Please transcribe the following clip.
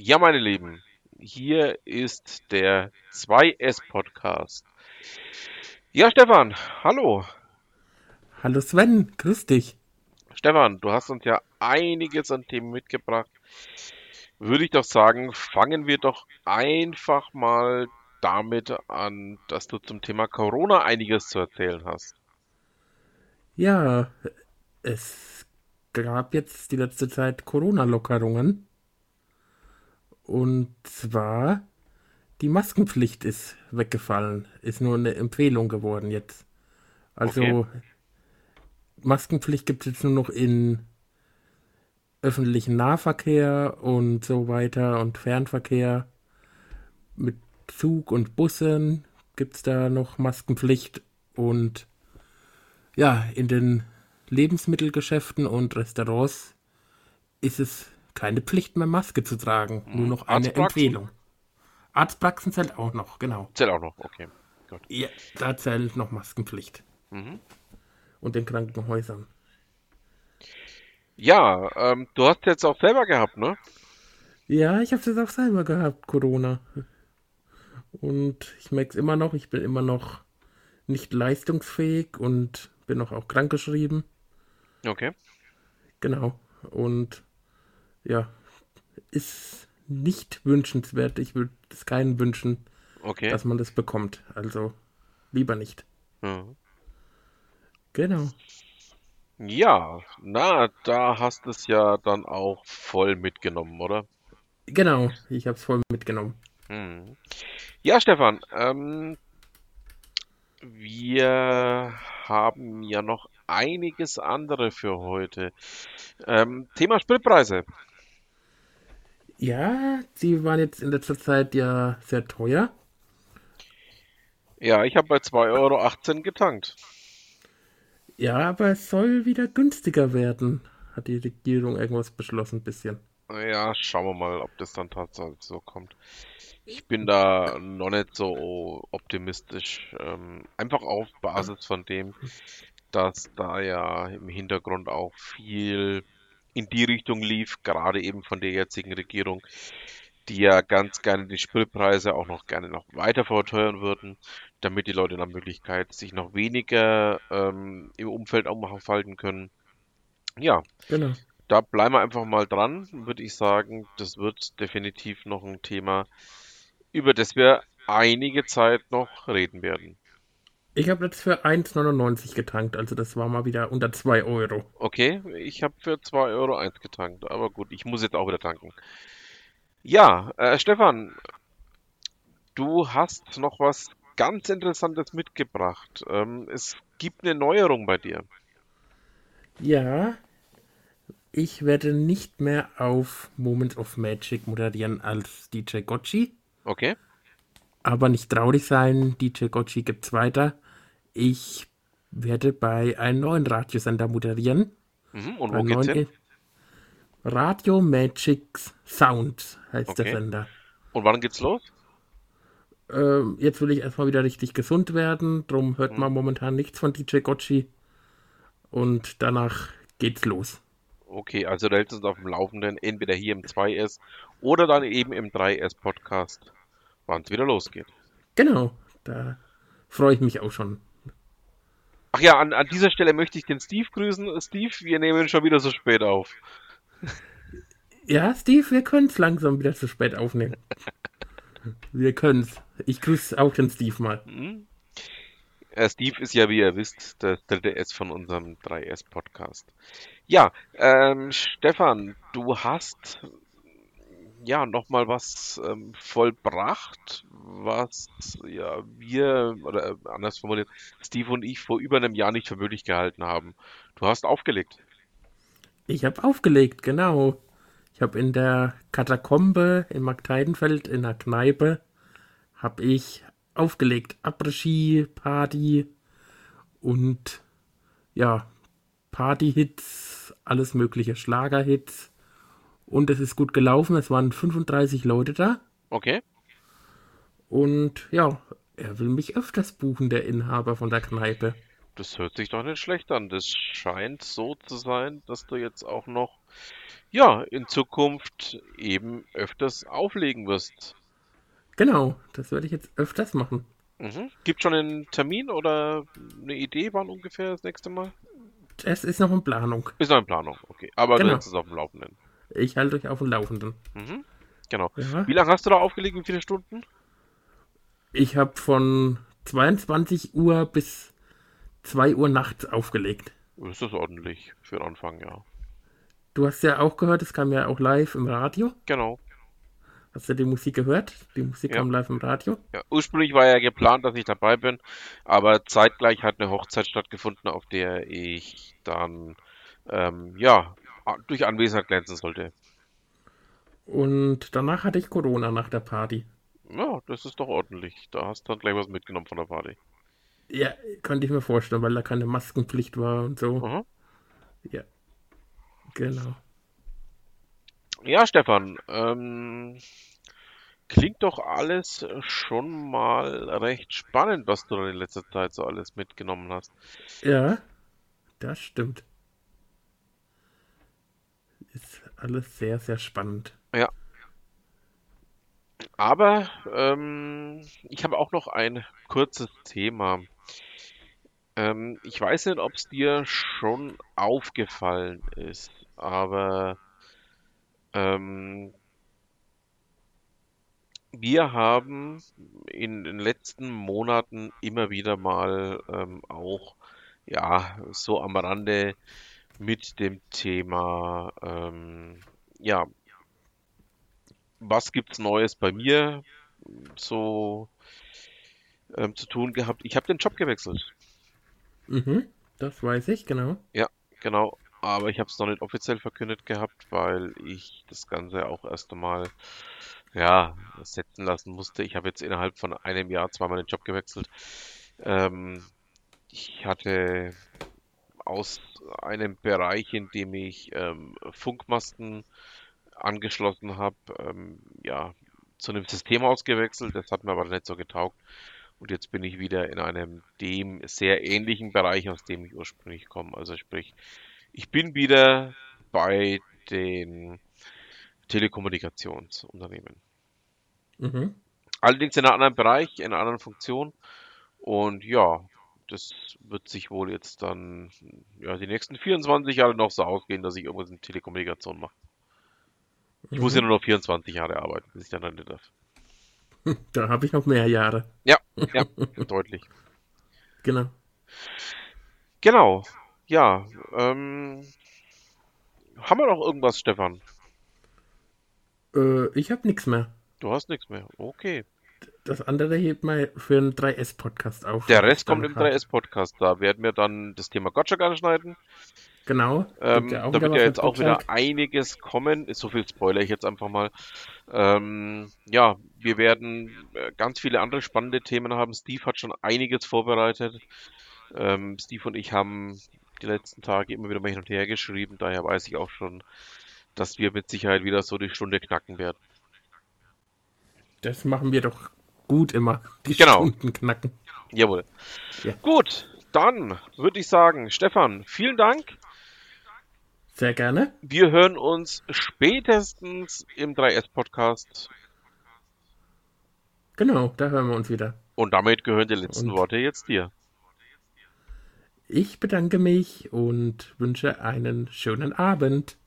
Ja, meine Lieben, hier ist der 2S Podcast. Ja, Stefan, hallo. Hallo Sven, grüß dich. Stefan, du hast uns ja einiges an Themen mitgebracht. Würde ich doch sagen, fangen wir doch einfach mal damit an, dass du zum Thema Corona einiges zu erzählen hast. Ja, es gab jetzt die letzte Zeit Corona-Lockerungen. Und zwar, die Maskenpflicht ist weggefallen, ist nur eine Empfehlung geworden jetzt. Also, okay. Maskenpflicht gibt es jetzt nur noch in öffentlichen Nahverkehr und so weiter und Fernverkehr. Mit Zug und Bussen gibt es da noch Maskenpflicht und ja, in den Lebensmittelgeschäften und Restaurants ist es keine Pflicht mehr, Maske zu tragen. Nur mhm. noch eine Empfehlung. Arztpraxen zählt auch noch, genau. Zählt auch noch, okay. Gut. Ja, da zählt noch Maskenpflicht. Mhm. Und den Krankenhäusern. Ja, ähm, du hast jetzt auch selber gehabt, ne? Ja, ich habe es jetzt auch selber gehabt, Corona. Und ich merke es immer noch, ich bin immer noch nicht leistungsfähig und bin auch, auch krankgeschrieben. Okay. Genau. Und ja, ist nicht wünschenswert. Ich würde es keinen wünschen, okay. dass man das bekommt. Also lieber nicht. Mhm. Genau. Ja, na, da hast du es ja dann auch voll mitgenommen, oder? Genau, ich habe es voll mitgenommen. Hm. Ja, Stefan, ähm, wir haben ja noch einiges andere für heute. Ähm, Thema Spritpreise. Ja, sie waren jetzt in letzter Zeit ja sehr teuer. Ja, ich habe bei 2,18 Euro getankt. Ja, aber es soll wieder günstiger werden, hat die Regierung irgendwas beschlossen, ein bisschen. Ja, schauen wir mal, ob das dann tatsächlich so kommt. Ich bin da noch nicht so optimistisch. Ähm, einfach auf Basis von dem, dass da ja im Hintergrund auch viel in die Richtung lief, gerade eben von der jetzigen Regierung, die ja ganz gerne die Spritpreise auch noch gerne noch weiter verteuern würden, damit die Leute nach Möglichkeit sich noch weniger ähm, im Umfeld aufhalten können. Ja, genau. da bleiben wir einfach mal dran, würde ich sagen. Das wird definitiv noch ein Thema, über das wir einige Zeit noch reden werden. Ich habe jetzt für 1,99 getankt, also das war mal wieder unter 2 Euro. Okay, ich habe für 2 Euro 1 getankt, aber gut, ich muss jetzt auch wieder tanken. Ja, äh, Stefan, du hast noch was ganz Interessantes mitgebracht. Ähm, es gibt eine Neuerung bei dir. Ja, ich werde nicht mehr auf Moments of Magic moderieren als DJ Gotchi. Okay. Aber nicht traurig sein, DJ Gotchi gibt's weiter. Ich werde bei einem neuen Radiosender moderieren. Mhm, und wo geht's hin? Radio Magic Sound heißt okay. der Sender. Und wann geht's los? Ähm, jetzt will ich erstmal wieder richtig gesund werden, drum hört mhm. man momentan nichts von DJ Gotchi. Und danach geht's los. Okay, also du hältst uns auf dem Laufenden, entweder hier im 2S oder dann eben im 3S Podcast, wann es wieder losgeht. Genau, da freue ich mich auch schon. Ach ja, an, an dieser Stelle möchte ich den Steve grüßen. Steve, wir nehmen schon wieder so spät auf. Ja, Steve, wir können es langsam wieder zu spät aufnehmen. wir können es. Ich grüße auch den Steve mal. Mhm. Steve ist ja, wie ihr wisst, der dritte S von unserem 3S-Podcast. Ja, ähm, Stefan, du hast ja nochmal was ähm, vollbracht, was ja wir, oder äh, anders formuliert, Steve und ich vor über einem Jahr nicht für möglich gehalten haben. Du hast aufgelegt. Ich habe aufgelegt, genau. Ich habe in der Katakombe in Markteidenfeld in der Kneipe habe ich aufgelegt. Après-Ski, Party und ja, Party-Hits, alles mögliche, Schlager-Hits. Und es ist gut gelaufen. Es waren 35 Leute da. Okay. Und ja, er will mich öfters buchen, der Inhaber von der Kneipe. Das hört sich doch nicht schlecht an. Das scheint so zu sein, dass du jetzt auch noch ja, in Zukunft eben öfters auflegen wirst. Genau, das werde ich jetzt öfters machen. Mhm. Gibt schon einen Termin oder eine Idee, wann ungefähr das nächste Mal? Es ist noch in Planung. Ist noch in Planung, okay. Aber Genau. du hältst es auf dem Laufenden. Ich halte euch auf dem Laufenden. Mhm. Genau. Ja. Wie lange hast du da aufgelegt? Wie viele Stunden? Ich habe von 22 Uhr bis 2 Uhr nachts aufgelegt. Ist das ordentlich für den Anfang, ja. Du hast ja auch gehört, es kam ja auch live im Radio. Genau. Hast du die Musik gehört? Die Musik Ja. kam live im Radio. Ja, ursprünglich war ja geplant, dass ich dabei bin, aber zeitgleich hat eine Hochzeit stattgefunden, auf der ich dann ähm, ja durch Anwesenheit glänzen sollte. Und danach hatte ich Corona nach der Party. Ja, das ist doch ordentlich. Da hast du dann gleich was mitgenommen von der Party. Ja, könnte ich mir vorstellen, weil da keine Maskenpflicht war und so. Mhm. Ja. Genau. Ja, Stefan, ähm, klingt doch alles schon mal recht spannend, was du in letzter Zeit so alles mitgenommen hast. Ja, das stimmt. Ist alles sehr, sehr spannend. Ja. Aber ähm, ich habe auch noch ein kurzes Thema. Ähm, ich weiß nicht, ob es dir schon aufgefallen ist, aber ähm, wir haben in den letzten Monaten immer wieder mal ähm, auch, ja, so am Rande mit dem Thema, ähm, ja, was gibt's Neues bei mir so ähm, zu tun gehabt? Ich habe den Job gewechselt. Mhm, das weiß ich, genau. Ja, genau. Aber ich habe es noch nicht offiziell verkündet gehabt, weil ich das Ganze auch erst einmal, ja, setzen lassen musste. Ich habe jetzt innerhalb von einem Jahr zweimal den Job gewechselt. Ähm, ich hatte aus einem Bereich, in dem ich ähm, Funkmasten angeschlossen habe, ähm, ja, zu einem Systemhaus gewechselt. Das hat mir aber nicht so getaugt. Und jetzt bin ich wieder in einem dem sehr ähnlichen Bereich, aus dem ich ursprünglich komme. Also sprich, ich bin wieder bei den Telekommunikationsunternehmen. Mhm. Allerdings in einem anderen Bereich, in einer anderen Funktion. Und ja, das wird sich wohl jetzt dann ja, die nächsten 24 Jahre noch so ausgehen, dass ich irgendwas in Telekommunikation mache. Ich muss ja nur noch 24 Jahre arbeiten, bis ich dann Rente darf. Da habe ich noch mehr Jahre. Ja, ja, deutlich. Genau. Genau. Ja, ähm, haben wir noch irgendwas, Stefan? Äh, ich habe nichts mehr. Du hast nichts mehr. Okay. Das andere hebt mal für einen 3S-Podcast auf. Der Rest kommt im hab- 3S-Podcast. Da werden wir dann das Thema Gottschalk anschneiden. Genau. Ähm, ja da wird ja jetzt auch wieder einiges kommen. Ist so viel spoiler ich jetzt einfach mal. Ähm, ja, wir werden äh, ganz viele andere spannende Themen haben. Steve hat schon einiges vorbereitet. Ähm, Steve und ich haben die letzten Tage immer wieder mal hin und her geschrieben. Daher weiß ich auch schon, dass wir mit Sicherheit wieder so die Stunde knacken werden. Das machen wir doch gut immer. Die Genau. Stunden knacken. Jawohl. Ja. Gut, dann würde ich sagen, Stefan, vielen Dank. Sehr gerne. Wir hören uns spätestens im 3S-Podcast. Genau, da hören wir uns wieder. Und damit gehören die letzten Und- Worte jetzt dir. Ich bedanke mich und wünsche einen schönen Abend.